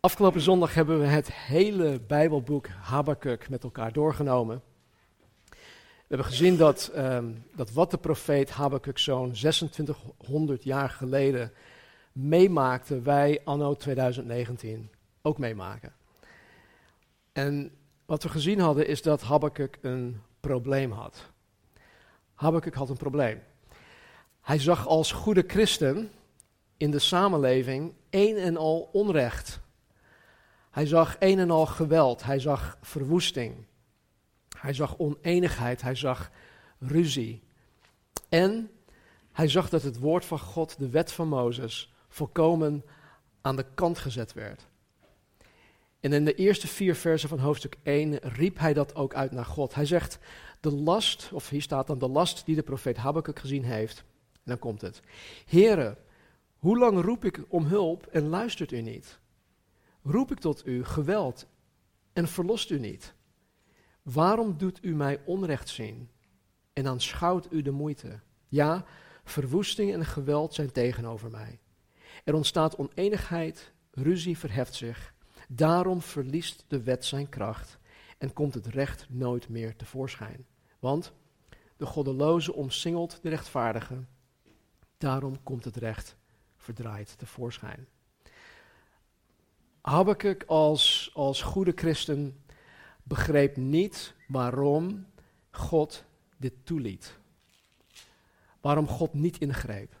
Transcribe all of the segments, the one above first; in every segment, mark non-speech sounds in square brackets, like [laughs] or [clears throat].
afgelopen zondag hebben we het hele Bijbelboek Habakkuk met elkaar doorgenomen. We hebben gezien dat, ehm, dat wat de profeet Habakkuk zo'n 2600 jaar geleden meemaakte, wij anno 2019 ook meemaken. En wat we gezien hadden is dat Habakkuk een probleem had. Habakkuk had een probleem. Hij zag als goede christen in de samenleving een en al onrecht. Hij zag een en al geweld, hij zag verwoesting, hij zag oneenigheid, hij zag ruzie. En hij zag dat het woord van God, de wet van Mozes, volkomen aan de kant gezet werd. En in de eerste vier versen van hoofdstuk 1 riep hij dat ook uit naar God. Hij zegt, de last, of hier staat dan de last die de profeet Habakkuk gezien heeft. En dan komt het. Heren, hoe lang roep ik om hulp en luistert u niet? Roep ik tot u geweld en verlost u niet? Waarom doet u mij onrecht zien en aanschouwt u de moeite? Ja, verwoesting en geweld zijn tegenover mij. Er ontstaat oneenigheid, ruzie verheft zich. Daarom verliest de wet zijn kracht en komt het recht nooit meer tevoorschijn. Want de goddeloze omsingelt de rechtvaardige. Daarom komt het recht verdraaid tevoorschijn. Habakkuk als, als goede christen begreep niet waarom God dit toeliet. Waarom God niet ingreep.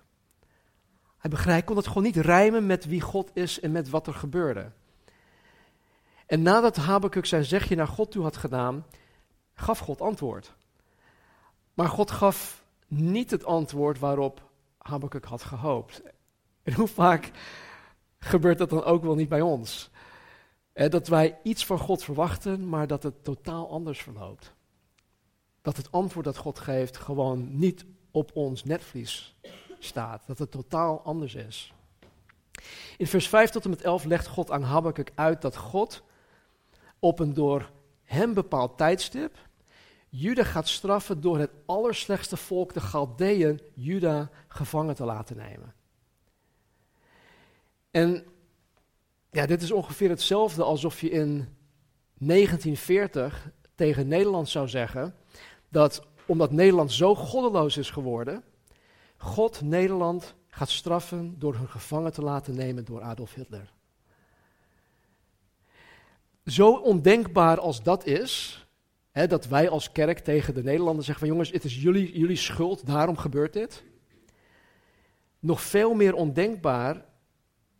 Hij begreep, kon het gewoon niet rijmen met wie God is en met wat er gebeurde. En nadat Habakkuk zijn zegje naar God toe had gedaan, gaf God antwoord. Maar God gaf niet het antwoord waarop Habakkuk had gehoopt. En hoe vaak gebeurt dat dan ook wel niet bij ons? dat wij iets van God verwachten, maar dat het totaal anders verloopt. Dat het antwoord dat God geeft gewoon niet op ons netvlies staat. Dat het totaal anders is. In vers 5 tot en met 11 legt God aan Habakkuk uit dat God op een door hem bepaald tijdstip Juda gaat straffen door het allerslechtste volk, de Galdeën, Juda gevangen te laten nemen. En ja, dit is ongeveer hetzelfde alsof je in 1940 tegen Nederland zou zeggen dat omdat Nederland zo goddeloos is geworden, God Nederland gaat straffen door hun gevangen te laten nemen door Adolf Hitler. Zo ondenkbaar als dat is, hè, dat wij als kerk tegen de Nederlanders zeggen van jongens, het is jullie, jullie schuld, daarom gebeurt dit. Nog veel meer ondenkbaar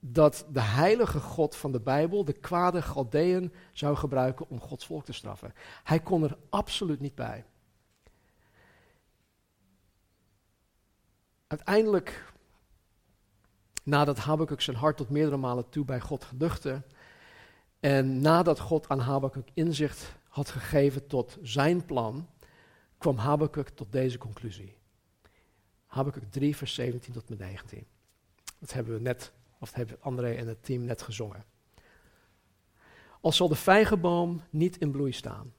dat de heilige God van de Bijbel de kwade Galdeën zou gebruiken om Gods volk te straffen. Hij kon er absoluut niet bij. Uiteindelijk, nadat Habakkuk zijn hart tot meerdere malen toe bij God geduchtte, en nadat God aan Habakkuk inzicht had gegeven tot zijn plan, kwam Habakkuk tot deze conclusie. Habakkuk 3, vers 17 tot met 19. Dat hebben we net of hebben André en het team net gezongen. Al zal de vijgenboom niet in bloei staan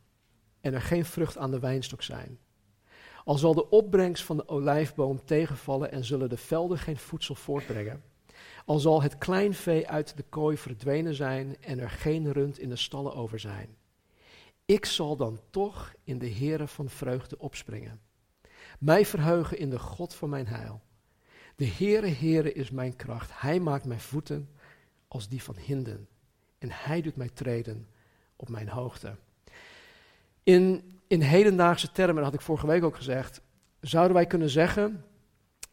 en er geen vrucht aan de wijnstok zijn. Al zal de opbrengst van de olijfboom tegenvallen en zullen de velden geen voedsel voortbrengen. Al zal het kleinvee uit de kooi verdwenen zijn en er geen rund in de stallen over zijn. Ik zal dan toch in de Heere van vreugde opspringen. Mij verheugen in de God van mijn heil. De Heere, Heere is mijn kracht. Hij maakt mijn voeten als die van hinden. En hij doet mij treden op mijn hoogte. In, in hedendaagse termen, had ik vorige week ook gezegd, zouden wij kunnen zeggen,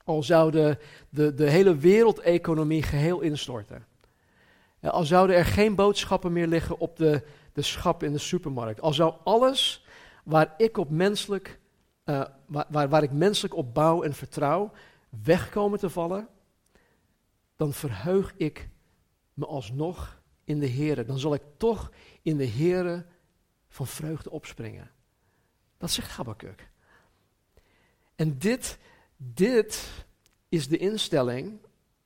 al zou de, de, hele wereldeconomie geheel instorten. Al zouden er geen boodschappen meer liggen op de, de schap in de supermarkt. Al zou alles waar ik, op menselijk, uh, waar, waar ik menselijk op bouw en vertrouw, wegkomen te vallen, dan verheug ik me alsnog in de Here, dan zal ik toch in de Here van vreugde opspringen. Dat zegt Habakkuk. En dit, dit is de instelling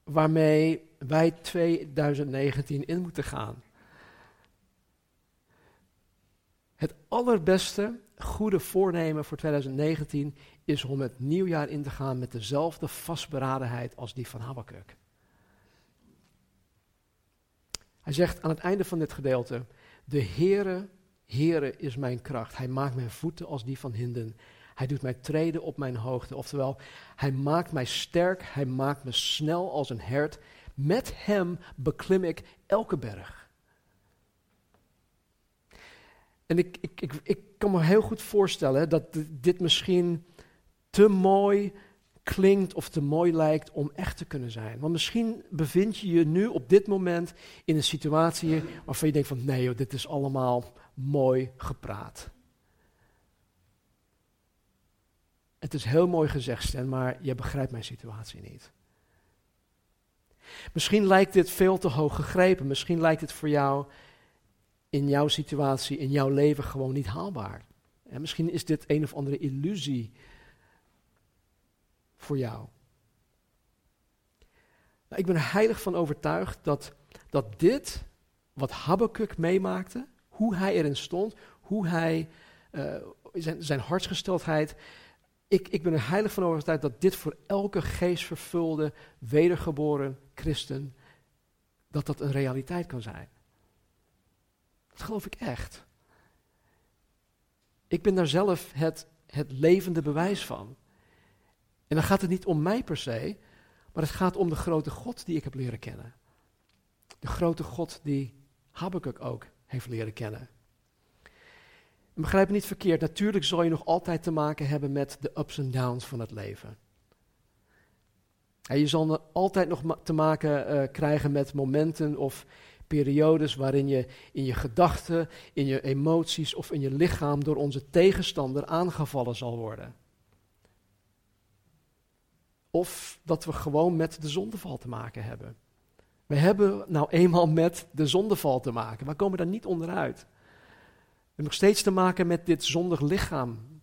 waarmee wij 2019 in moeten gaan. Het allerbeste goede voornemen voor 2019 is om het nieuwjaar in te gaan met dezelfde vastberadenheid als die van Habakkuk. Hij zegt aan het einde van dit gedeelte: De Heere, Heere is mijn kracht. Hij maakt mijn voeten als die van hinden. Hij doet mij treden op mijn hoogte. Oftewel, hij maakt mij sterk, hij maakt me snel als een hert. Met hem beklim ik elke berg. En ik, ik, ik, ik kan me heel goed voorstellen dat dit misschien te mooi klinkt of te mooi lijkt om echt te kunnen zijn. Want misschien bevind je je nu op dit moment in een situatie waarvan je denkt van nee dit is allemaal mooi gepraat. Het is heel mooi gezegd, Stan, maar je begrijpt mijn situatie niet. Misschien lijkt dit veel te hoog gegrepen. Misschien lijkt het voor jou in jouw situatie, in jouw leven gewoon niet haalbaar. En misschien is dit een of andere illusie voor jou. Nou, ik ben er heilig van overtuigd dat, dat dit, wat Habakkuk meemaakte, hoe hij erin stond, hoe hij, uh, zijn, zijn hartsgesteldheid, ik, ik ben er heilig van overtuigd dat dit voor elke geestvervulde, wedergeboren christen, dat dat een realiteit kan zijn. Dat geloof ik echt. Ik ben daar zelf het, het levende bewijs van. En dan gaat het niet om mij per se, maar het gaat om de grote God die ik heb leren kennen. De grote God die Habakkuk ook heeft leren kennen. En begrijp me niet verkeerd, natuurlijk zal je nog altijd te maken hebben met de ups en downs van het leven. En je zal altijd nog te maken uh, krijgen met momenten of periodes waarin je in je gedachten, in je emoties of in je lichaam door onze tegenstander aangevallen zal worden. Of dat we gewoon met de zondeval te maken hebben. We hebben nou eenmaal met de zondeval te maken. We komen daar niet onderuit. We hebben nog steeds te maken met dit zondig lichaam,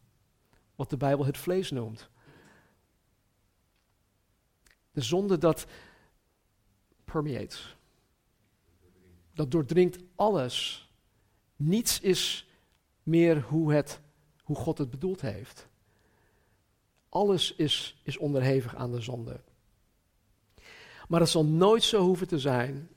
wat de Bijbel het vlees noemt. De zonde dat permeates. Dat doordringt alles. Niets is meer hoe, het, hoe God het bedoeld heeft. Alles is, is onderhevig aan de zonde. Maar het zal nooit zo hoeven te zijn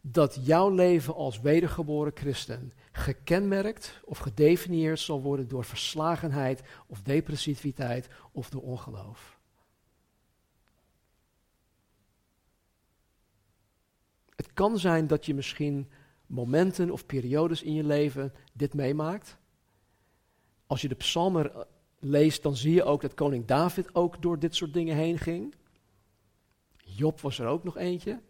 dat jouw leven als wedergeboren christen gekenmerkt of gedefinieerd zal worden door verslagenheid of depressiviteit of door ongeloof. Het kan zijn dat je misschien momenten of periodes in je leven dit meemaakt. Als je de psalmen leest, dan zie je ook dat koning David ook door dit soort dingen heen ging. Job was er ook nog eentje.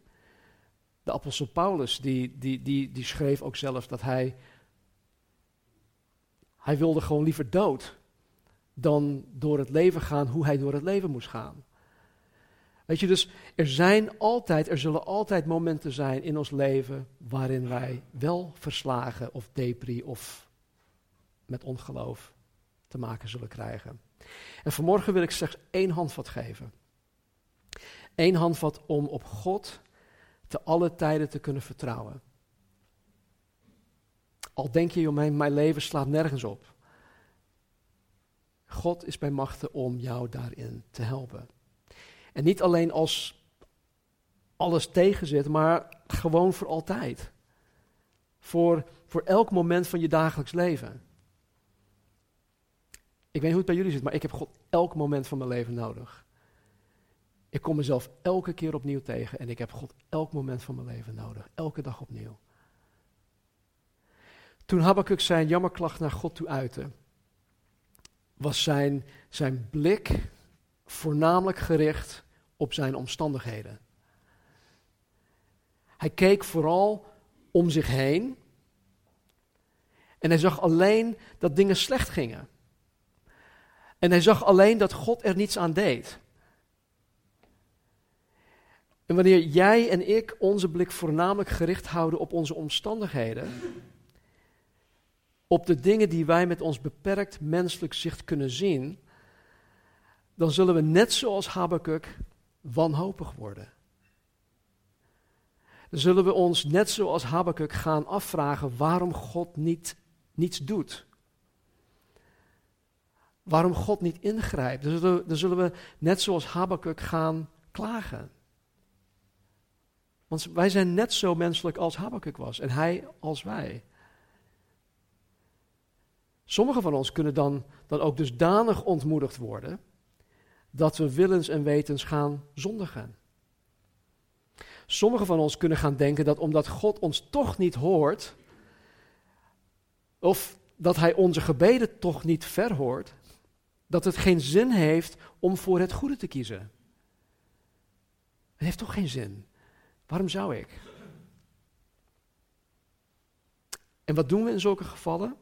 De apostel Paulus, die, die, die, die schreef ook zelf dat hij, hij wilde gewoon liever dood dan door het leven gaan hoe hij door het leven moest gaan. Weet je, dus er zijn altijd, er zullen altijd momenten zijn in ons leven waarin wij wel verslagen of depri of met ongeloof te maken zullen krijgen. En vanmorgen wil ik slechts één handvat geven. Eén handvat om op God te alle tijden te kunnen vertrouwen. Al denk je, joh, mijn, mijn leven slaat nergens op. God is bij machten om jou daarin te helpen. En niet alleen als alles tegenzit, maar gewoon voor altijd. Voor, voor elk moment van je dagelijks leven. Ik weet niet hoe het bij jullie zit, maar ik heb God elk moment van mijn leven nodig. Ik kom mezelf elke keer opnieuw tegen en ik heb God elk moment van mijn leven nodig. Elke dag opnieuw. Toen Habakkuk zijn jammerklacht naar God toe uitte, was zijn, zijn blik voornamelijk gericht op zijn omstandigheden. Hij keek vooral om zich heen en hij zag alleen dat dingen slecht gingen. En hij zag alleen dat God er niets aan deed. En wanneer jij en ik onze blik voornamelijk gericht houden op onze omstandigheden, op de dingen die wij met ons beperkt menselijk zicht kunnen zien, dan zullen we net zoals Habakuk wanhopig worden. Dan zullen we ons net zoals Habakuk gaan afvragen waarom God niet, niets doet. Waarom God niet ingrijpt. Dan zullen, we, dan zullen we net zoals Habakuk gaan klagen. Want wij zijn net zo menselijk als Habakuk was en hij als wij. Sommigen van ons kunnen dan, dan ook dusdanig ontmoedigd worden dat we willens en wetens gaan zondigen. Sommigen van ons kunnen gaan denken dat omdat God ons toch niet hoort, of dat Hij onze gebeden toch niet verhoort, dat het geen zin heeft om voor het goede te kiezen. Het heeft toch geen zin. Waarom zou ik? En wat doen we in zulke gevallen?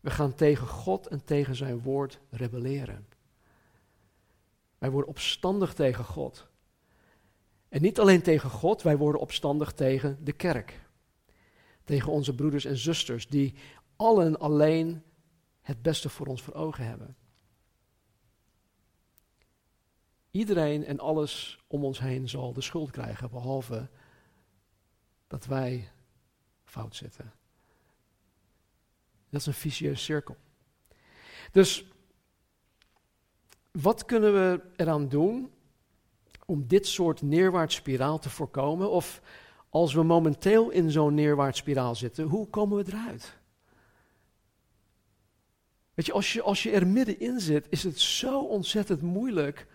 We gaan tegen God en tegen zijn woord rebelleren. Wij worden opstandig tegen God. En niet alleen tegen God, wij worden opstandig tegen de kerk. Tegen onze broeders en zusters die allen alleen het beste voor ons voor ogen hebben. Iedereen en alles om ons heen zal de schuld krijgen, behalve dat wij fout zitten. Dat is een vicieuze cirkel. Dus wat kunnen we eraan doen om dit soort neerwaarts spiraal te voorkomen? Of als we momenteel in zo'n neerwaarts spiraal zitten, hoe komen we eruit? Weet je als, je, als je er middenin zit, is het zo ontzettend moeilijk.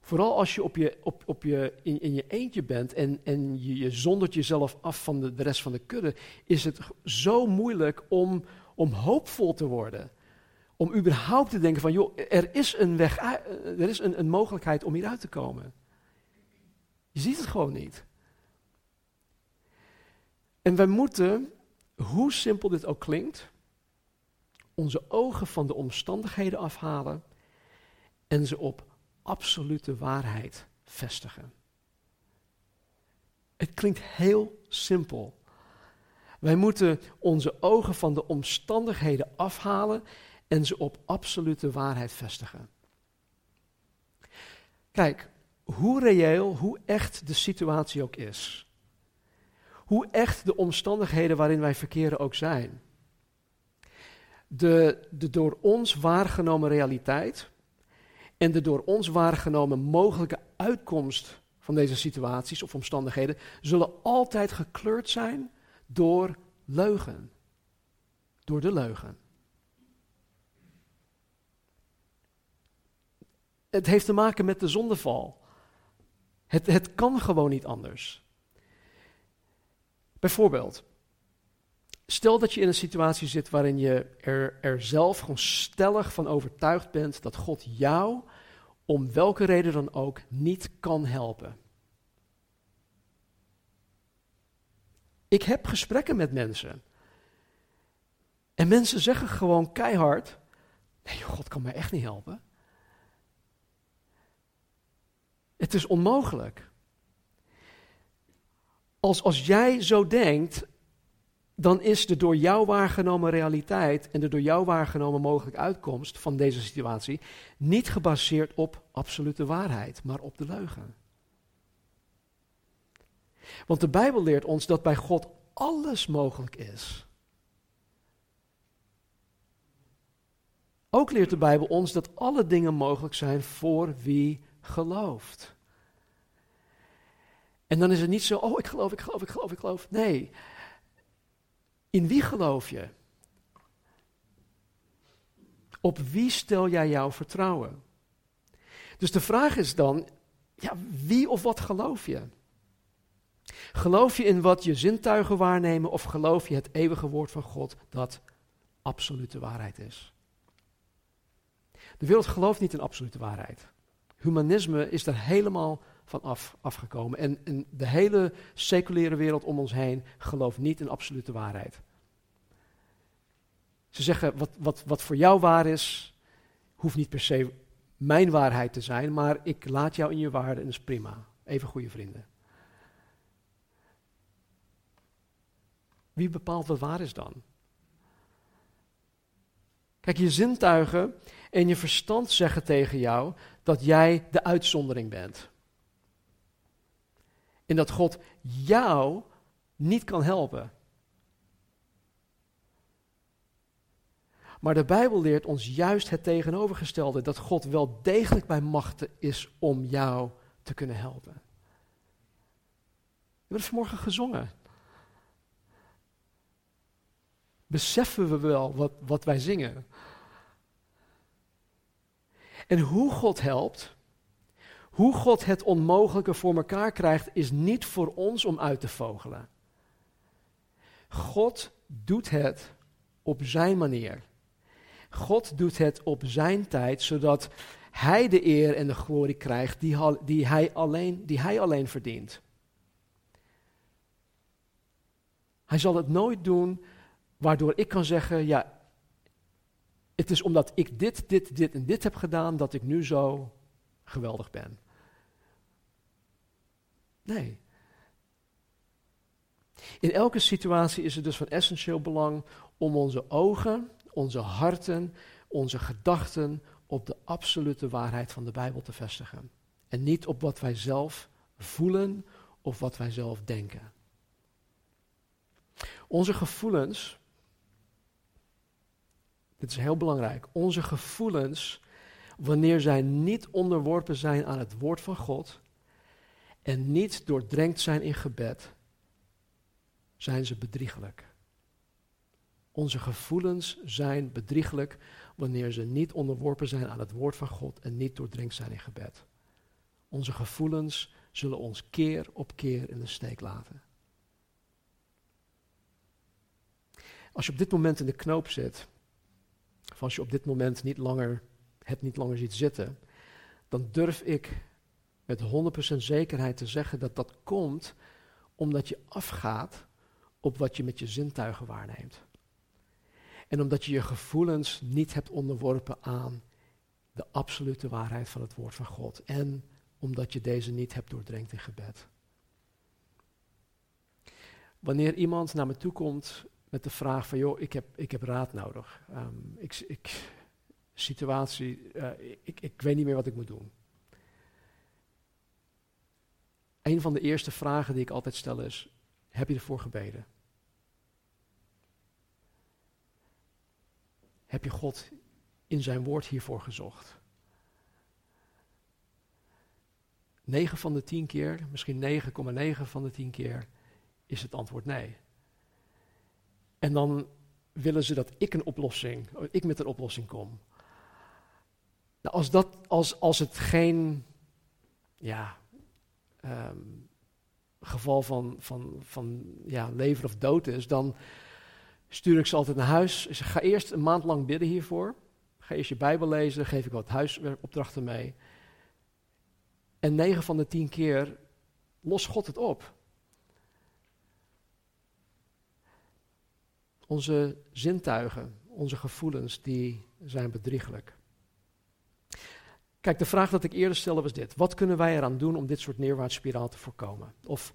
Vooral als je, op je, op, op je in, in je eentje bent en, en je, je zondert jezelf af van de, de rest van de kudde, is het zo moeilijk om, om hoopvol te worden. Om überhaupt te denken van, joh, er is een weg, er is een, een mogelijkheid om hieruit te komen. Je ziet het gewoon niet. En wij moeten, hoe simpel dit ook klinkt, onze ogen van de omstandigheden afhalen en ze op absolute waarheid vestigen. Het klinkt heel simpel. Wij moeten onze ogen van de omstandigheden afhalen en ze op absolute waarheid vestigen. Kijk, hoe reëel, hoe echt de situatie ook is. Hoe echt de omstandigheden waarin wij verkeren ook zijn. De, de door ons waargenomen realiteit en de door ons waargenomen mogelijke uitkomst van deze situaties of omstandigheden zullen altijd gekleurd zijn door leugen. Door de leugen. Het heeft te maken met de zondeval. Het, het kan gewoon niet anders. Bijvoorbeeld, stel dat je in een situatie zit waarin je er, er zelf gewoon stellig van overtuigd bent dat God jou, om welke reden dan ook, niet kan helpen. Ik heb gesprekken met mensen. En mensen zeggen gewoon keihard: Nee, God kan mij echt niet helpen. Het is onmogelijk. Als, als jij zo denkt, dan is de door jou waargenomen realiteit en de door jou waargenomen mogelijke uitkomst van deze situatie niet gebaseerd op absolute waarheid, maar op de leugen. Want de Bijbel leert ons dat bij God alles mogelijk is. Ook leert de Bijbel ons dat alle dingen mogelijk zijn voor wie gelooft. En dan is het niet zo, oh ik geloof, ik geloof, ik geloof, ik geloof. Nee. In wie geloof je? Op wie stel jij jouw vertrouwen? Dus de vraag is dan, ja, wie of wat geloof je? Geloof je in wat je zintuigen waarnemen of geloof je het eeuwige woord van God dat absolute waarheid is? De wereld gelooft niet in absolute waarheid. Humanisme is er helemaal van af, afgekomen. En, en de hele seculiere wereld om ons heen gelooft niet in absolute waarheid. Ze zeggen, wat, wat, wat voor jou waar is, hoeft niet per se mijn waarheid te zijn, maar ik laat jou in je waarde en dat is prima. even goede vrienden. Wie bepaalt wat waar is dan? Kijk, je zintuigen en je verstand zeggen tegen jou dat jij de uitzondering bent. En dat God jou niet kan helpen. Maar de Bijbel leert ons juist het tegenovergestelde: dat God wel degelijk bij machten is om jou te kunnen helpen. We hebben vanmorgen gezongen. Beseffen we wel wat, wat wij zingen? En hoe God helpt, hoe God het onmogelijke voor elkaar krijgt, is niet voor ons om uit te vogelen. God doet het op zijn manier. God doet het op zijn tijd, zodat hij de eer en de glorie krijgt die, die, hij, alleen, die hij alleen verdient. Hij zal het nooit doen waardoor ik kan zeggen, ja, het is omdat ik dit, dit, dit en dit heb gedaan dat ik nu zo geweldig ben. Nee. In elke situatie is het dus van essentieel belang om onze ogen, onze harten, onze gedachten op de absolute waarheid van de Bijbel te vestigen. En niet op wat wij zelf voelen of wat wij zelf denken. Onze gevoelens, dit is heel belangrijk, onze gevoelens, wanneer zij niet onderworpen zijn aan het woord van God en niet doordrenkt zijn in gebed, zijn ze bedriegelijk. Onze gevoelens zijn bedriegelijk wanneer ze niet onderworpen zijn aan het woord van God en niet doordrenkt zijn in gebed. Onze gevoelens zullen ons keer op keer in de steek laten. Als je op dit moment in de knoop zit, of als je op dit moment niet langer, het niet langer ziet zitten, dan durf ik met 100% zekerheid te zeggen dat dat komt omdat je afgaat op wat je met je zintuigen waarneemt. En omdat je je gevoelens niet hebt onderworpen aan de absolute waarheid van het woord van God. En omdat je deze niet hebt doordrenkt in gebed. Wanneer iemand naar me toe komt met de vraag van, joh, ik heb, ik heb raad nodig. Um, ik, ik, situatie, uh, ik, ik weet niet meer wat ik moet doen. Een van de eerste vragen die ik altijd stel is, heb je ervoor gebeden? Heb je God in zijn woord hiervoor gezocht? 9 van de 10 keer, misschien 9,9 van de 10 keer, is het antwoord nee. En dan willen ze dat ik een oplossing, ik met een oplossing kom. Nou, als, dat, als, als het geen ja, um, geval van, van, van ja, leven of dood is, dan stuur ik ze altijd naar huis. Ga eerst een maand lang bidden hiervoor. Ga eerst je Bijbel lezen, geef ik wat huiswerkopdrachten mee. En negen van de tien keer lost God het op. Onze zintuigen, onze gevoelens, die zijn bedrieglijk. Kijk, de vraag dat ik eerder stelde was dit. Wat kunnen wij eraan doen om dit soort neerwaartsspiraal te voorkomen? Of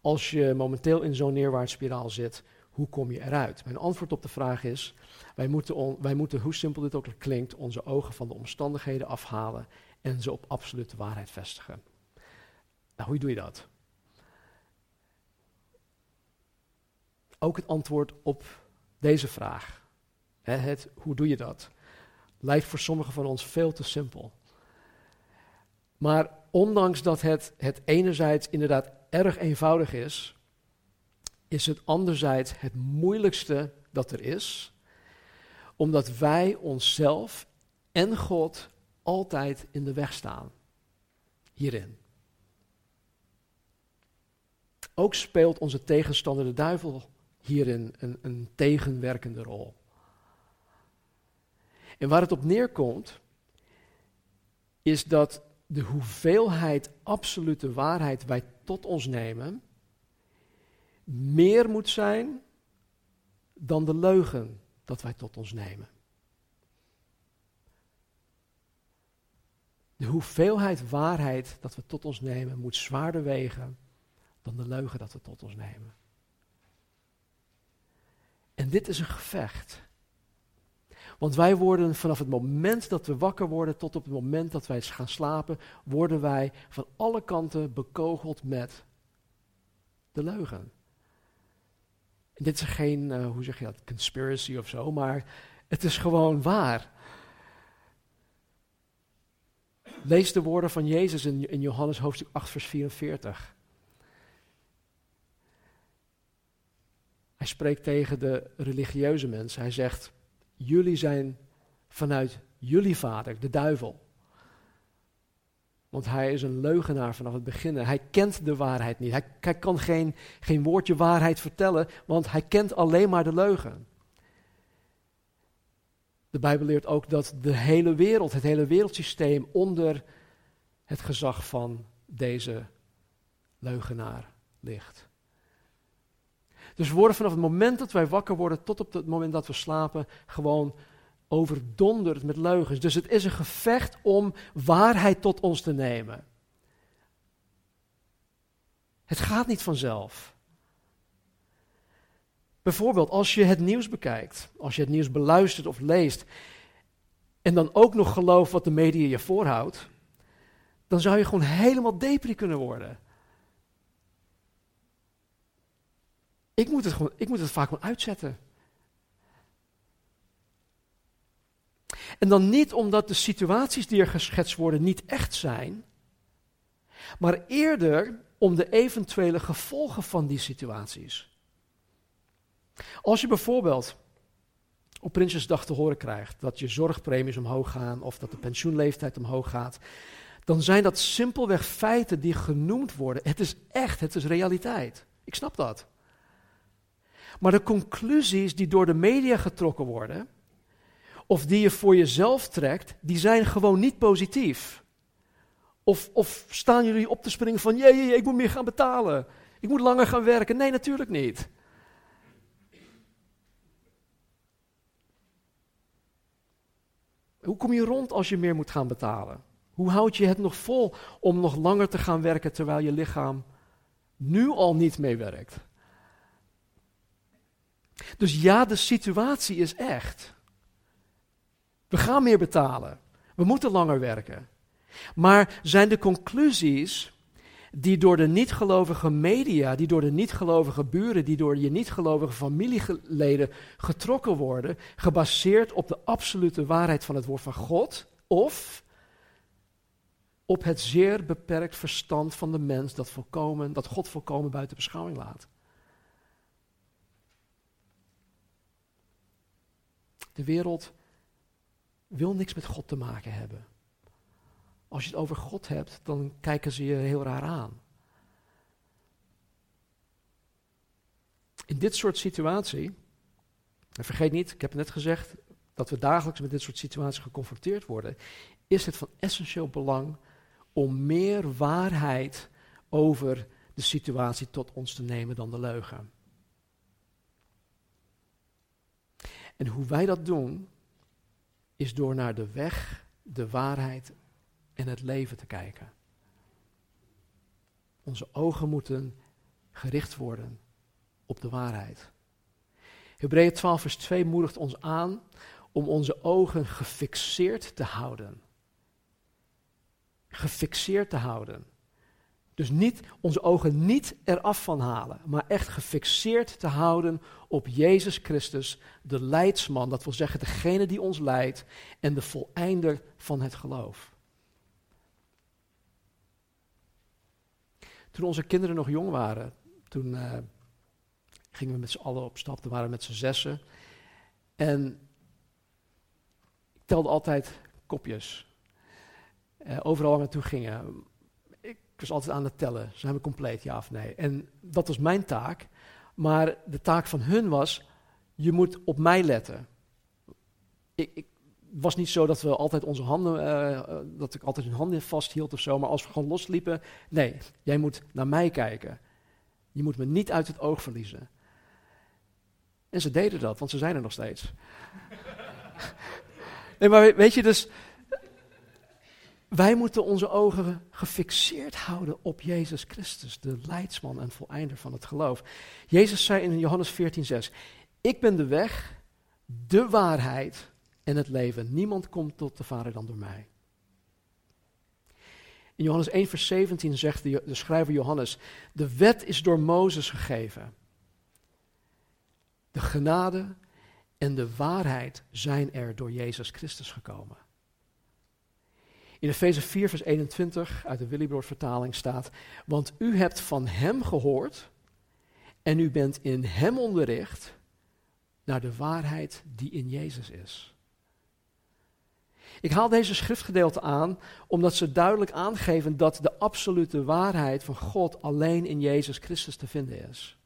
als je momenteel in zo'n neerwaartsspiraal zit, hoe kom je eruit? Mijn antwoord op de vraag is, wij moeten, wij moeten, hoe simpel dit ook klinkt, onze ogen van de omstandigheden afhalen en ze op absolute waarheid vestigen. Nou, hoe doe je dat? Ook het antwoord op deze vraag, het, hoe doe je dat, lijkt voor sommigen van ons veel te simpel. Maar ondanks dat het, het enerzijds inderdaad erg eenvoudig is, is het anderzijds het moeilijkste dat er is, omdat wij onszelf en God altijd in de weg staan. Hierin. Ook speelt onze tegenstander de duivel hierin een, een tegenwerkende rol. En waar het op neerkomt, is dat de hoeveelheid absolute waarheid wij tot ons nemen, meer moet zijn dan de leugen dat wij tot ons nemen. De hoeveelheid waarheid dat we tot ons nemen moet zwaarder wegen dan de leugen dat we tot ons nemen. En dit is een gevecht. Want wij worden vanaf het moment dat we wakker worden tot op het moment dat wij gaan slapen, worden wij van alle kanten bekogeld met de leugen. En dit is geen, uh, hoe zeg je dat, conspiracy of zo, maar het is gewoon waar. Lees de woorden van Jezus in, in Johannes hoofdstuk 8, vers 44. Hij spreekt tegen de religieuze mensen. Hij zegt: Jullie zijn vanuit jullie vader, de duivel. Want hij is een leugenaar vanaf het begin. Hij kent de waarheid niet. Hij, hij, kan geen, geen woordje waarheid vertellen, want hij kent alleen maar de leugen. De Bijbel leert ook dat de hele wereld, het hele wereldsysteem onder het gezag van deze leugenaar ligt. Dus we worden vanaf het moment dat wij wakker worden tot op het moment dat we slapen gewoon overdonderd met leugens. Dus het is een gevecht om waarheid tot ons te nemen. Het gaat niet vanzelf. Bijvoorbeeld als je het nieuws bekijkt, als je het nieuws beluistert of leest en dan ook nog gelooft wat de media je voorhoudt, dan zou je gewoon helemaal depri kunnen worden. Ik moet het, gewoon, ik moet het vaak gewoon uitzetten. En dan niet omdat de situaties die er geschetst worden niet echt zijn, maar eerder om de eventuele gevolgen van die situaties. Als je bijvoorbeeld op Prinsjesdag te horen krijgt dat je zorgpremies omhoog gaan of dat de pensioenleeftijd omhoog gaat, dan zijn dat simpelweg feiten die genoemd worden. Het is echt, het is realiteit. Ik snap dat. Maar de conclusies die door de media getrokken worden, of die je voor jezelf trekt, die zijn gewoon niet positief. Of, of staan jullie op te springen van, jee, jee, ik moet meer gaan betalen. Ik moet langer gaan werken. Nee, natuurlijk niet. Hoe kom je rond als je meer moet gaan betalen? Hoe houd je het nog vol om nog langer te gaan werken terwijl je lichaam nu al niet meewerkt? Dus ja, de situatie is echt. We gaan meer betalen. We moeten langer werken. Maar zijn de conclusies die door de niet-gelovige media, die door de niet-gelovige buren, die door je niet-gelovige familieleden getrokken worden, gebaseerd op de absolute waarheid van het woord van God? Of op het zeer beperkt verstand van de mens dat, volkomen, dat God volkomen buiten beschouwing laat? De wereld wil niks met God te maken hebben. Als je het over God hebt, dan kijken ze je heel raar aan. In dit soort situatie, en vergeet niet, ik heb net gezegd dat we dagelijks met dit soort situaties geconfronteerd worden, is het van essentieel belang om meer waarheid over de situatie tot ons te nemen dan de leugen. En hoe wij dat doen, is door naar de weg, de waarheid en het leven te kijken. Onze ogen moeten gericht worden op de waarheid. Hebreeën 12 vers 2 moedigt ons aan om onze ogen gefixeerd te houden. Gefixeerd te houden. Dus niet onze ogen niet eraf van halen, maar echt gefixeerd te houden op Jezus Christus, de leidsman, dat wil zeggen degene die ons leidt en de voleinder van het geloof. Toen onze kinderen nog jong waren, toen uh, gingen we met z'n allen op stap, we waren met z'n zessen. En ik telde altijd kopjes. Uh, overal waar we naartoe gingen ik was altijd aan het tellen. Zijn we compleet, ja of nee? En dat was mijn taak. Maar de taak van hun was, je moet op mij letten. Ik, ik was niet zo dat we altijd onze handen, uh, dat ik altijd hun handen vasthield of zo. Maar als we gewoon losliepen, nee, jij moet naar mij kijken. Je moet me niet uit het oog verliezen. En ze deden dat, want ze zijn er nog steeds. [laughs] nee, maar weet je, dus wij moeten onze ogen gefixeerd houden op Jezus Christus, de leidsman en voleinder van het geloof. Jezus zei in Johannes 14:6: Ik ben de weg, de waarheid en het leven. Niemand komt tot de Vader dan door mij. In Johannes 1, vers 17 zegt de, de schrijver Johannes: De wet is door Mozes gegeven. De genade en de waarheid zijn er door Jezus Christus gekomen. In Efeze 4, vers 21 uit de Willybrood vertaling staat: Want u hebt van hem gehoord en u bent in hem onderricht naar de waarheid die in Jezus is. Ik haal deze schriftgedeelte aan omdat ze duidelijk aangeven dat de absolute waarheid van God alleen in Jezus Christus te vinden is.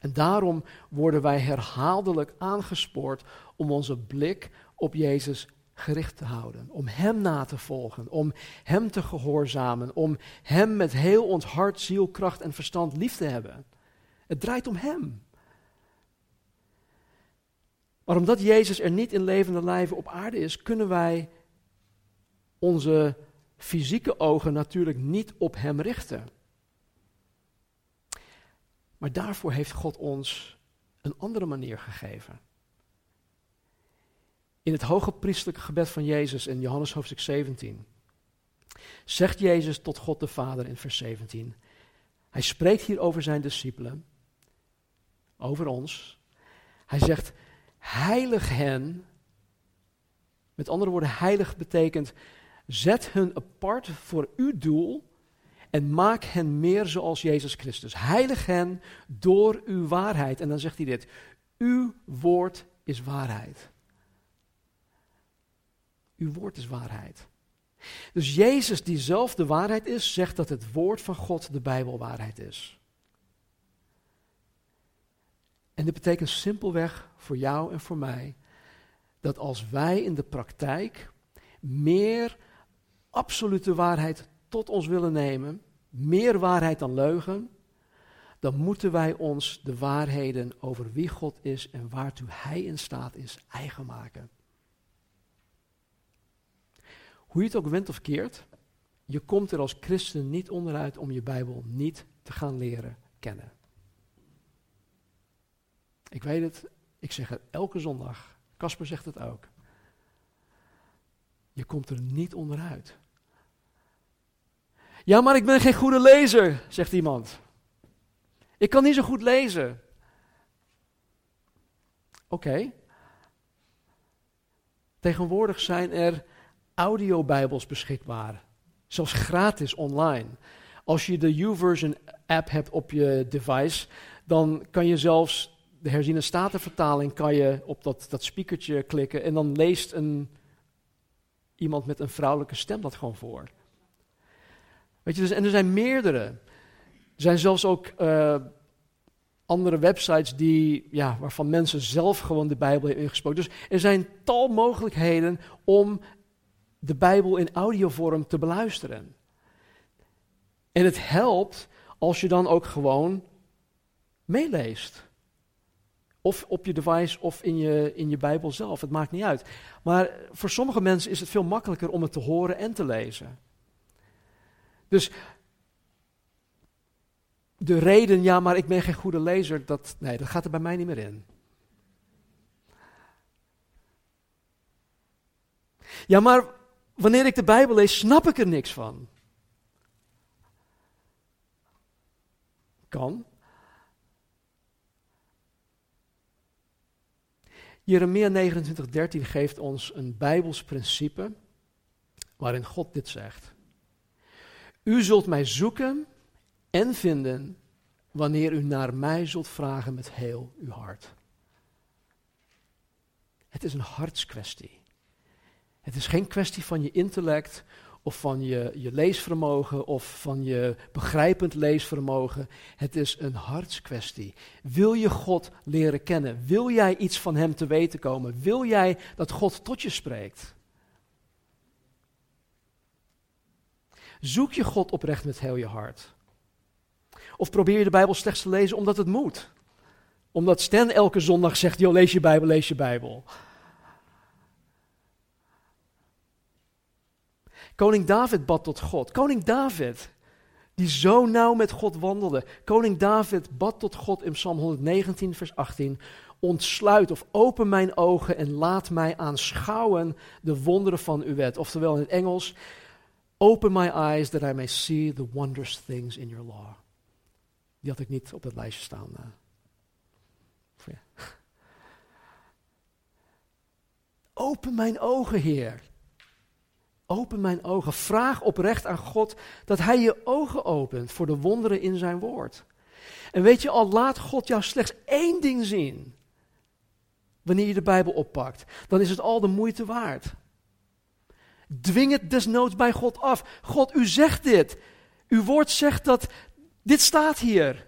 En daarom worden wij herhaaldelijk aangespoord om onze blik op Jezus gericht te houden, om Hem na te volgen, om Hem te gehoorzamen, om Hem met heel ons hart, ziel, kracht en verstand lief te hebben. Het draait om Hem. Maar omdat Jezus er niet in levende lijven op aarde is, kunnen wij onze fysieke ogen natuurlijk niet op Hem richten. Maar daarvoor heeft God ons een andere manier gegeven. In het hoge priestelijke gebed van Jezus in Johannes hoofdstuk 17 zegt Jezus tot God de Vader in vers 17. Hij spreekt hier over zijn discipelen, over ons. Hij zegt, heilig hen. Met andere woorden, heilig betekent, zet hun apart voor uw doel en maak hen meer zoals Jezus Christus. Heilig hen door uw waarheid. En dan zegt hij dit, uw woord is waarheid. Uw woord is waarheid. Dus Jezus, die zelf de waarheid is, zegt dat het woord van God de Bijbel waarheid is. En dit betekent simpelweg voor jou en voor mij dat als wij in de praktijk meer absolute waarheid tot ons willen nemen, meer waarheid dan leugen, dan moeten wij ons de waarheden over wie God is en waartoe Hij in staat is eigen maken. Hoe je het ook went of keert, je komt er als christen niet onderuit om je Bijbel niet te gaan leren kennen. Ik weet het, ik zeg het elke zondag. Casper zegt het ook. Je komt er niet onderuit. Ja, maar ik ben geen goede lezer, zegt iemand. Ik kan niet zo goed lezen. Oké. Tegenwoordig zijn er audiobijbels beschikbaar. Zelfs gratis online. Als je de YouVersion app hebt op je device, dan kan je zelfs de herziene statenvertaling kan je op dat, dat speakertje klikken en dan leest een, iemand met een vrouwelijke stem dat gewoon voor. Weet je, dus, en er zijn meerdere. Er zijn zelfs ook uh, andere websites die, ja, waarvan mensen zelf gewoon de Bijbel hebben ingesproken. Dus er zijn tal mogelijkheden om de Bijbel in audiovorm te beluisteren. En het helpt als je dan ook gewoon meeleest. Of op je device of in je, in je Bijbel zelf, het maakt niet uit. Maar voor sommige mensen is het veel makkelijker om het te horen en te lezen. Dus de reden, ja, maar ik ben geen goede lezer, dat, nee, dat gaat er bij mij niet meer in. Ja, maar wanneer ik de Bijbel lees, snap ik er niks van. Kan. Jeremia 29:13 geeft ons een Bijbels principe waarin God dit zegt. U zult mij zoeken en vinden wanneer u naar mij zult vragen met heel uw hart. Het is een hartskwestie. Het is geen kwestie van je intellect of van je, je leesvermogen of van je begrijpend leesvermogen. Het is een hartskwestie. Wil je God leren kennen? Wil jij iets van Hem te weten komen? Wil jij dat God tot je spreekt? Zoek je God oprecht met heel je hart? Of probeer je de Bijbel slechts te lezen omdat het moet? Omdat Stan elke zondag zegt, joh, lees je Bijbel, lees je Bijbel. Koning David bad tot God. Koning David, die zo nauw met God wandelde. Koning David bad tot God in Psalm 119, vers 18. Ontsluit of open mijn ogen en laat mij aanschouwen de wonderen van uw wet. Oftewel in het Engels, open my eyes that I may see the wondrous things in your law. Die had ik niet op het lijstje staan. Ja. [laughs] Open mijn ogen, Heer. Open mijn ogen. Vraag oprecht aan God dat Hij je ogen opent voor de wonderen in Zijn woord. En weet je al, laat God jou slechts één ding zien. Wanneer je de Bijbel oppakt, dan is het al de moeite waard. Dwing het desnoods bij God af. God, u zegt dit. Uw woord zegt dat dit staat hier.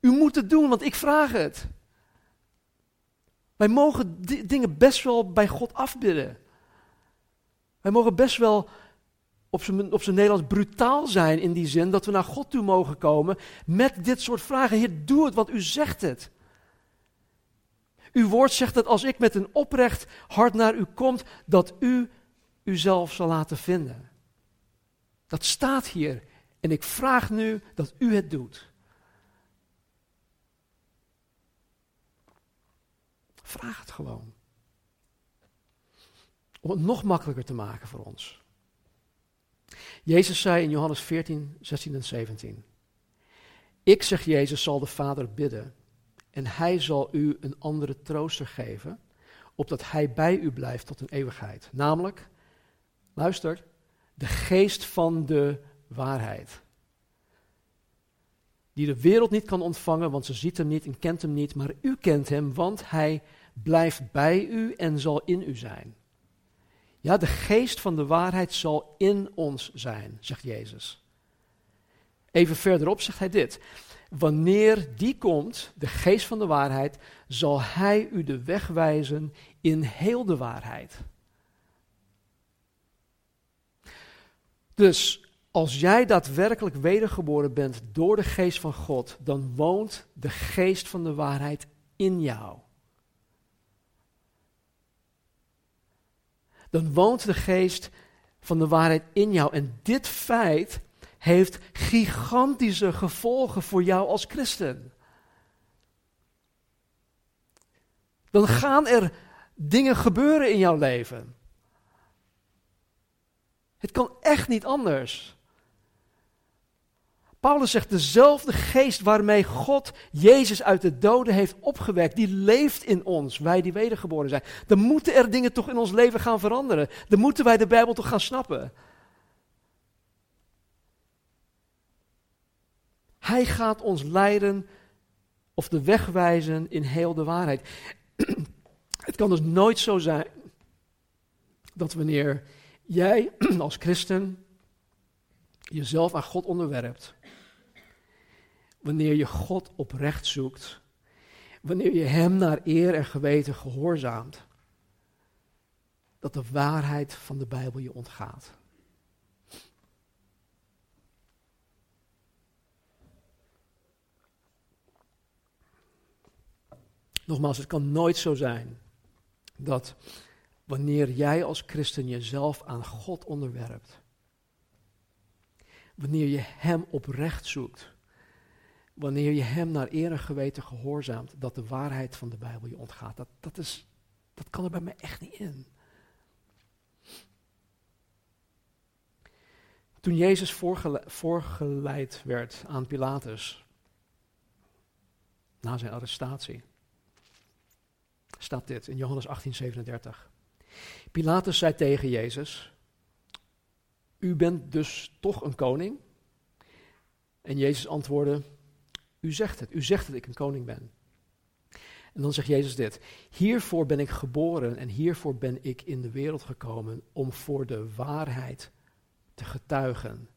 U moet het doen, want ik vraag het. Wij mogen dingen best wel bij God afbidden. Wij mogen best wel op zijn, op zijn Nederlands brutaal zijn in die zin dat we naar God toe mogen komen met dit soort vragen. Heer, doe het, want u zegt het. Uw woord zegt dat als ik met een oprecht hart naar u kom, dat u uzelf zal laten vinden. Dat staat hier en ik vraag nu dat u het doet. Vraag het gewoon. Om het nog makkelijker te maken voor ons. Jezus zei in Johannes 14, 16 en 17. Ik, zeg Jezus, zal de Vader bidden. En hij zal u een andere trooster geven, opdat hij bij u blijft tot een eeuwigheid. Namelijk, luister, de geest van de waarheid. Die de wereld niet kan ontvangen, want ze ziet hem niet en kent hem niet, maar u kent hem, want hij blijft bij u en zal in u zijn. Ja, de geest van de waarheid zal in ons zijn, zegt Jezus. Even verderop zegt hij dit. Wanneer die komt, de geest van de waarheid, zal hij u de weg wijzen in heel de waarheid. Dus als jij daadwerkelijk wedergeboren bent door de geest van God, dan woont de geest van de waarheid in jou. Dan woont de geest van de waarheid in jou. En dit feit heeft gigantische gevolgen voor jou als christen. Dan gaan er dingen gebeuren in jouw leven. Het kan echt niet anders. Paulus zegt, dezelfde geest waarmee God Jezus uit de doden heeft opgewekt, die leeft in ons, wij die wedergeboren zijn. Dan moeten er dingen toch in ons leven gaan veranderen. Dan moeten wij de Bijbel toch gaan snappen. Hij gaat ons leiden of de weg wijzen in heel de waarheid. [clears throat] Het kan dus nooit zo zijn dat wanneer jij [clears throat] als christen jezelf aan God onderwerpt, wanneer je God oprecht zoekt, wanneer je Hem naar eer en geweten gehoorzaamt, dat de waarheid van de Bijbel je ontgaat. Nogmaals, het kan nooit zo zijn dat wanneer jij als christen jezelf aan God onderwerpt, wanneer je Hem oprecht zoekt, wanneer je Hem naar eer en geweten gehoorzaamt, dat de waarheid van de Bijbel je ontgaat. Dat, dat, is, dat kan er bij mij echt niet in. Toen Jezus voorgeleid werd aan Pilatus, na zijn arrestatie, staat dit in Johannes 18:37. Pilatus zei tegen Jezus: U bent dus toch een koning? En Jezus antwoordde: u zegt het, u zegt dat ik een koning ben. En dan zegt Jezus dit: Hiervoor ben ik geboren en hiervoor ben ik in de wereld gekomen om voor de waarheid te getuigen.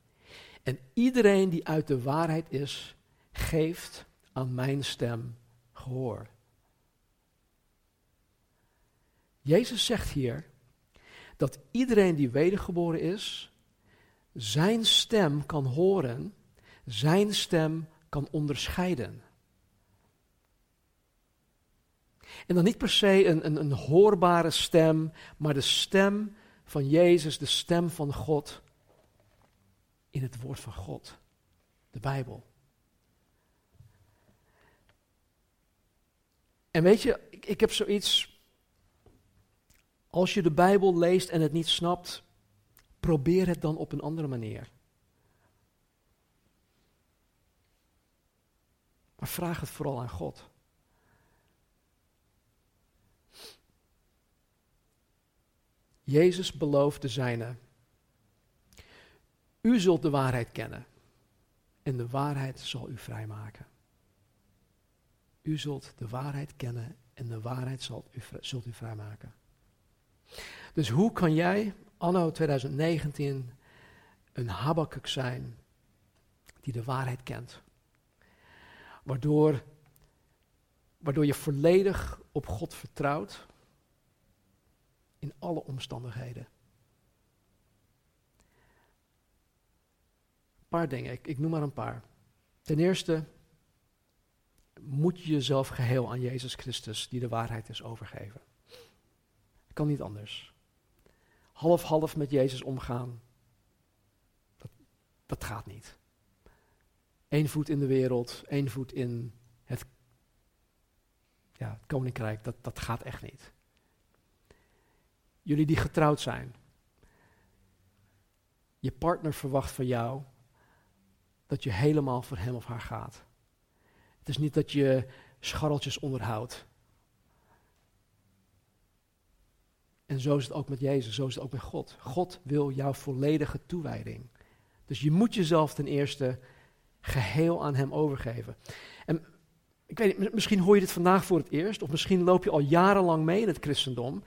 En iedereen die uit de waarheid is, geeft aan mijn stem gehoor. Jezus zegt hier dat iedereen die wedergeboren is, zijn stem kan horen, zijn stem kan onderscheiden. En dan niet per se een, een, een hoorbare stem, maar de stem van Jezus, de stem van God, in het woord van God, de Bijbel. En weet je, ik, ik heb zoiets. Als je de Bijbel leest en het niet snapt, probeer het dan op een andere manier. Maar vraag het vooral aan God. Jezus beloofde zijne. U zult de waarheid kennen en de waarheid zal u vrijmaken. U zult de waarheid kennen en de waarheid zal u, zult u vrijmaken. Dus hoe kan jij, anno 2019, een Habakkuk zijn die de waarheid kent? Waardoor, waardoor je volledig op God vertrouwt in alle omstandigheden. Een paar dingen, ik, ik noem maar een paar. Ten eerste moet je jezelf geheel aan Jezus Christus, die de waarheid is, overgeven. Kan niet anders. Half-half met Jezus omgaan, dat, dat gaat niet. Eén voet in de wereld, één voet in het, ja, het koninkrijk, dat, dat gaat echt niet. Jullie die getrouwd zijn. Je partner verwacht van jou dat je helemaal voor hem of haar gaat. Het is niet dat je scharreltjes onderhoudt. En zo is het ook met Jezus, zo is het ook met God. God wil jouw volledige toewijding. Dus je moet jezelf ten eerste geheel aan Hem overgeven. En ik weet niet, misschien hoor je dit vandaag voor het eerst, of misschien loop je al jarenlang mee in het christendom,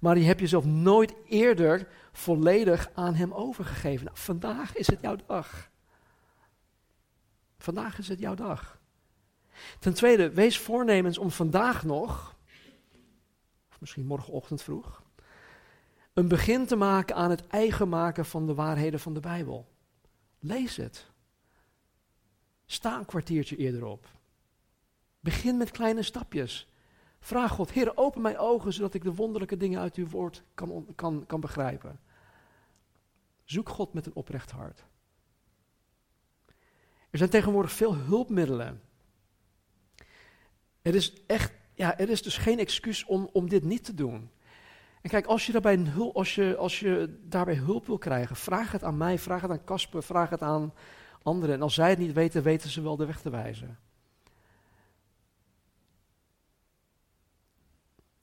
maar je hebt jezelf nooit eerder volledig aan Hem overgegeven. Nou, vandaag is het jouw dag. Vandaag is het jouw dag. Ten tweede, wees voornemens om vandaag nog, of misschien morgenochtend vroeg, een begin te maken aan het eigen maken van de waarheden van de Bijbel. Lees het. Sta een kwartiertje eerder op. Begin met kleine stapjes. Vraag God, Heer, open mijn ogen zodat ik de wonderlijke dingen uit uw woord kan, kan, kan begrijpen. Zoek God met een oprecht hart. Er zijn tegenwoordig veel hulpmiddelen. Er is echt, ja, er is dus geen excuus om, om dit niet te doen. En kijk, als je, daarbij hulp, als, je, als je daarbij hulp wil krijgen, vraag het aan mij, vraag het aan Casper, vraag het aan anderen. En als zij het niet weten, weten ze wel de weg te wijzen.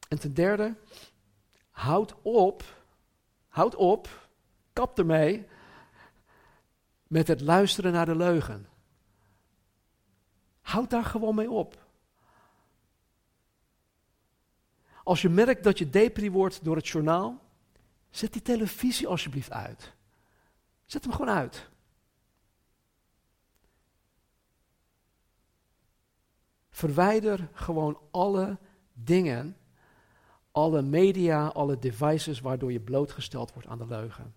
En ten derde, houd op, houd op, kap ermee met het luisteren naar de leugen. Houd daar gewoon mee op. Als je merkt dat je depri wordt door het journaal, zet die televisie alsjeblieft uit. Zet hem gewoon uit. Verwijder gewoon alle dingen, alle media, alle devices waardoor je blootgesteld wordt aan de leugen.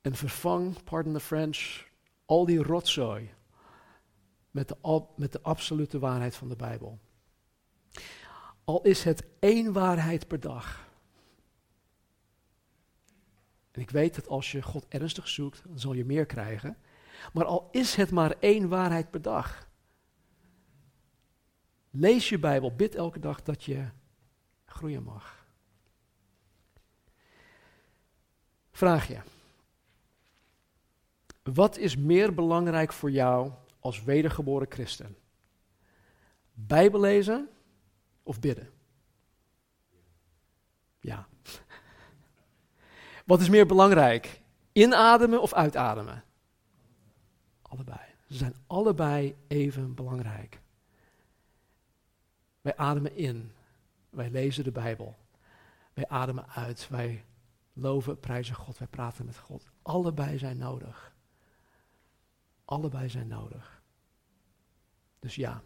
En vervang, pardon the French, al die rotzooi met de, met de absolute waarheid van de Bijbel. Al is het één waarheid per dag. En ik weet dat als je God ernstig zoekt, dan zal je meer krijgen. Maar al is het maar één waarheid per dag. Lees je Bijbel, bid elke dag dat je groeien mag. Vraag je. Wat is meer belangrijk voor jou als wedergeboren christen? Bijbel lezen of bidden? Ja. Wat is meer belangrijk? Inademen of uitademen? Allebei. Ze zijn allebei even belangrijk. Wij ademen in. Wij lezen de Bijbel. Wij ademen uit. Wij loven, prijzen God. Wij praten met God. Allebei zijn nodig. Allebei zijn nodig. Dus ja.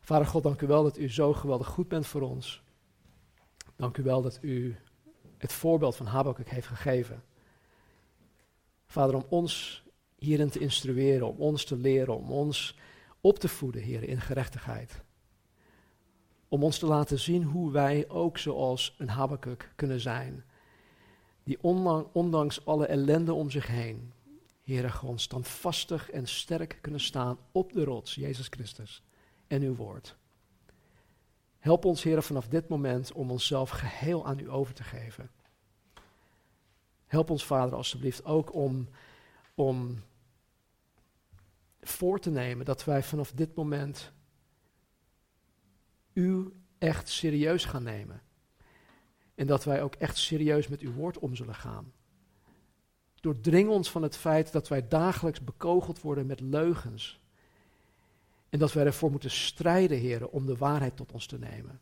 Vader God, dank u wel dat u zo geweldig goed bent voor ons. Dank u wel dat u het voorbeeld van Habakkuk heeft gegeven. Vader, om ons hierin te instrueren, om ons te leren, om ons op te voeden, Heer, in gerechtigheid. Om ons te laten zien hoe wij ook zoals een Habakuk kunnen zijn. Die ondanks alle ellende om zich heen, Heere, gewoon standvastig en sterk kunnen staan op de rots, Jezus Christus en uw woord. Help ons, Heer, vanaf dit moment om onszelf geheel aan u over te geven. Help ons, Vader, alstublieft ook om, om voor te nemen dat wij vanaf dit moment u echt serieus gaan nemen. En dat wij ook echt serieus met uw woord om zullen gaan. Doordring ons van het feit dat wij dagelijks bekogeld worden met leugens. En dat wij ervoor moeten strijden, heren, om de waarheid tot ons te nemen.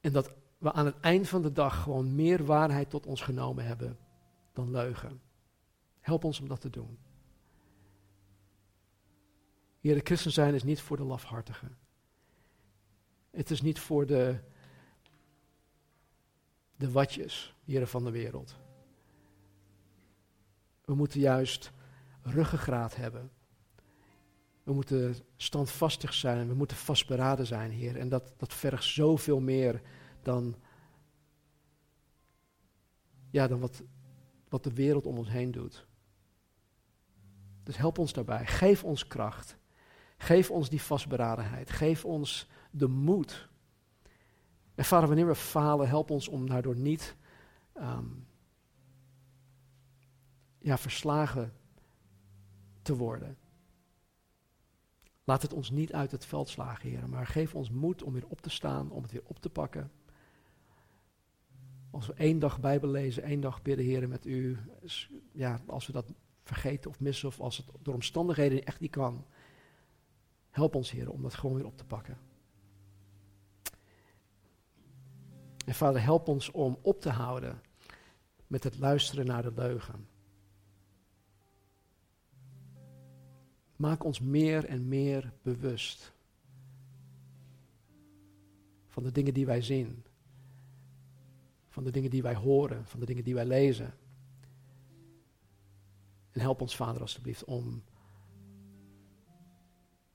En dat we aan het eind van de dag gewoon meer waarheid tot ons genomen hebben dan leugen. Help ons om dat te doen. Heer, de christen zijn is niet voor de lafhartigen. Het is niet voor de, de watjes, heren van de wereld. We moeten juist ruggengraat hebben. We moeten standvastig zijn, we moeten vastberaden zijn, Heer. En dat, dat vergt zoveel meer dan, ja, dan wat, wat de wereld om ons heen doet. Dus help ons daarbij. Geef ons kracht. Geef ons die vastberadenheid. Geef ons de moed. En vader, wanneer we falen, help ons om daardoor niet ehm, ja, verslagen te worden. Laat het ons niet uit het veld slagen, Heer, maar geef ons moed om weer op te staan, om het weer op te pakken. Als we één dag Bijbel lezen, één dag bidden, Heer, met u, ja, als we dat vergeten of missen, of als het door omstandigheden echt niet kan, help ons, Heer, om dat gewoon weer op te pakken. En Vader, help ons om op te houden met het luisteren naar de leugen. Maak ons meer en meer bewust van de dingen die wij zien, van de dingen die wij horen, van de dingen die wij lezen. En help ons, Vader, alstublieft, om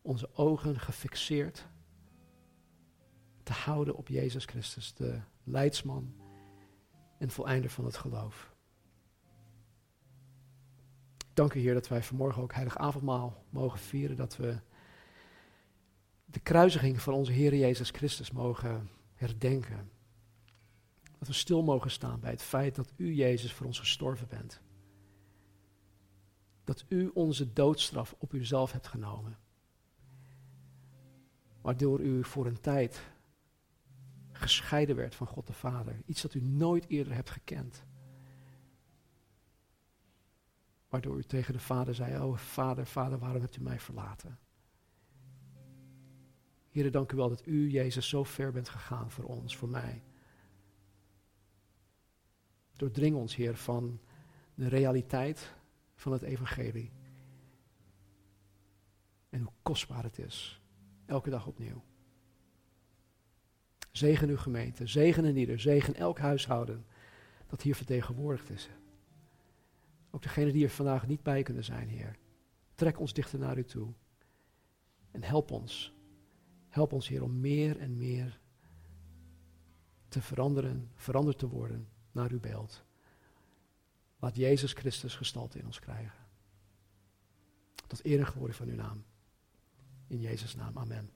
onze ogen gefixeerd te houden op Jezus Christus, de leidsman en voleinder van het geloof. Dank u Heer dat wij vanmorgen ook heilig avondmaal mogen vieren, dat we de kruisiging van onze Heer Jezus Christus mogen herdenken. Dat we stil mogen staan bij het feit dat u Jezus voor ons gestorven bent. Dat u onze doodstraf op uzelf hebt genomen. Waardoor u voor een tijd gescheiden werd van God de Vader. Iets dat u nooit eerder hebt gekend. Waardoor u tegen de Vader zei, oh Vader, Vader, waarom hebt u mij verlaten? Heer, dank u wel dat u, Jezus, zo ver bent gegaan voor ons, voor mij. Doordring ons, Heer, van de realiteit van het evangelie. En hoe kostbaar het is, elke dag opnieuw. Zegen uw gemeente, zegen en ieder, zegen elk huishouden dat hier vertegenwoordigd is. Ook degenen die er vandaag niet bij kunnen zijn, Heer. Trek ons dichter naar u toe. En help ons. Help ons, Heer, om meer en meer te veranderen, veranderd te worden naar uw beeld. Laat Jezus Christus gestalte in ons krijgen. Tot eer en van uw naam. In Jezus' naam, amen.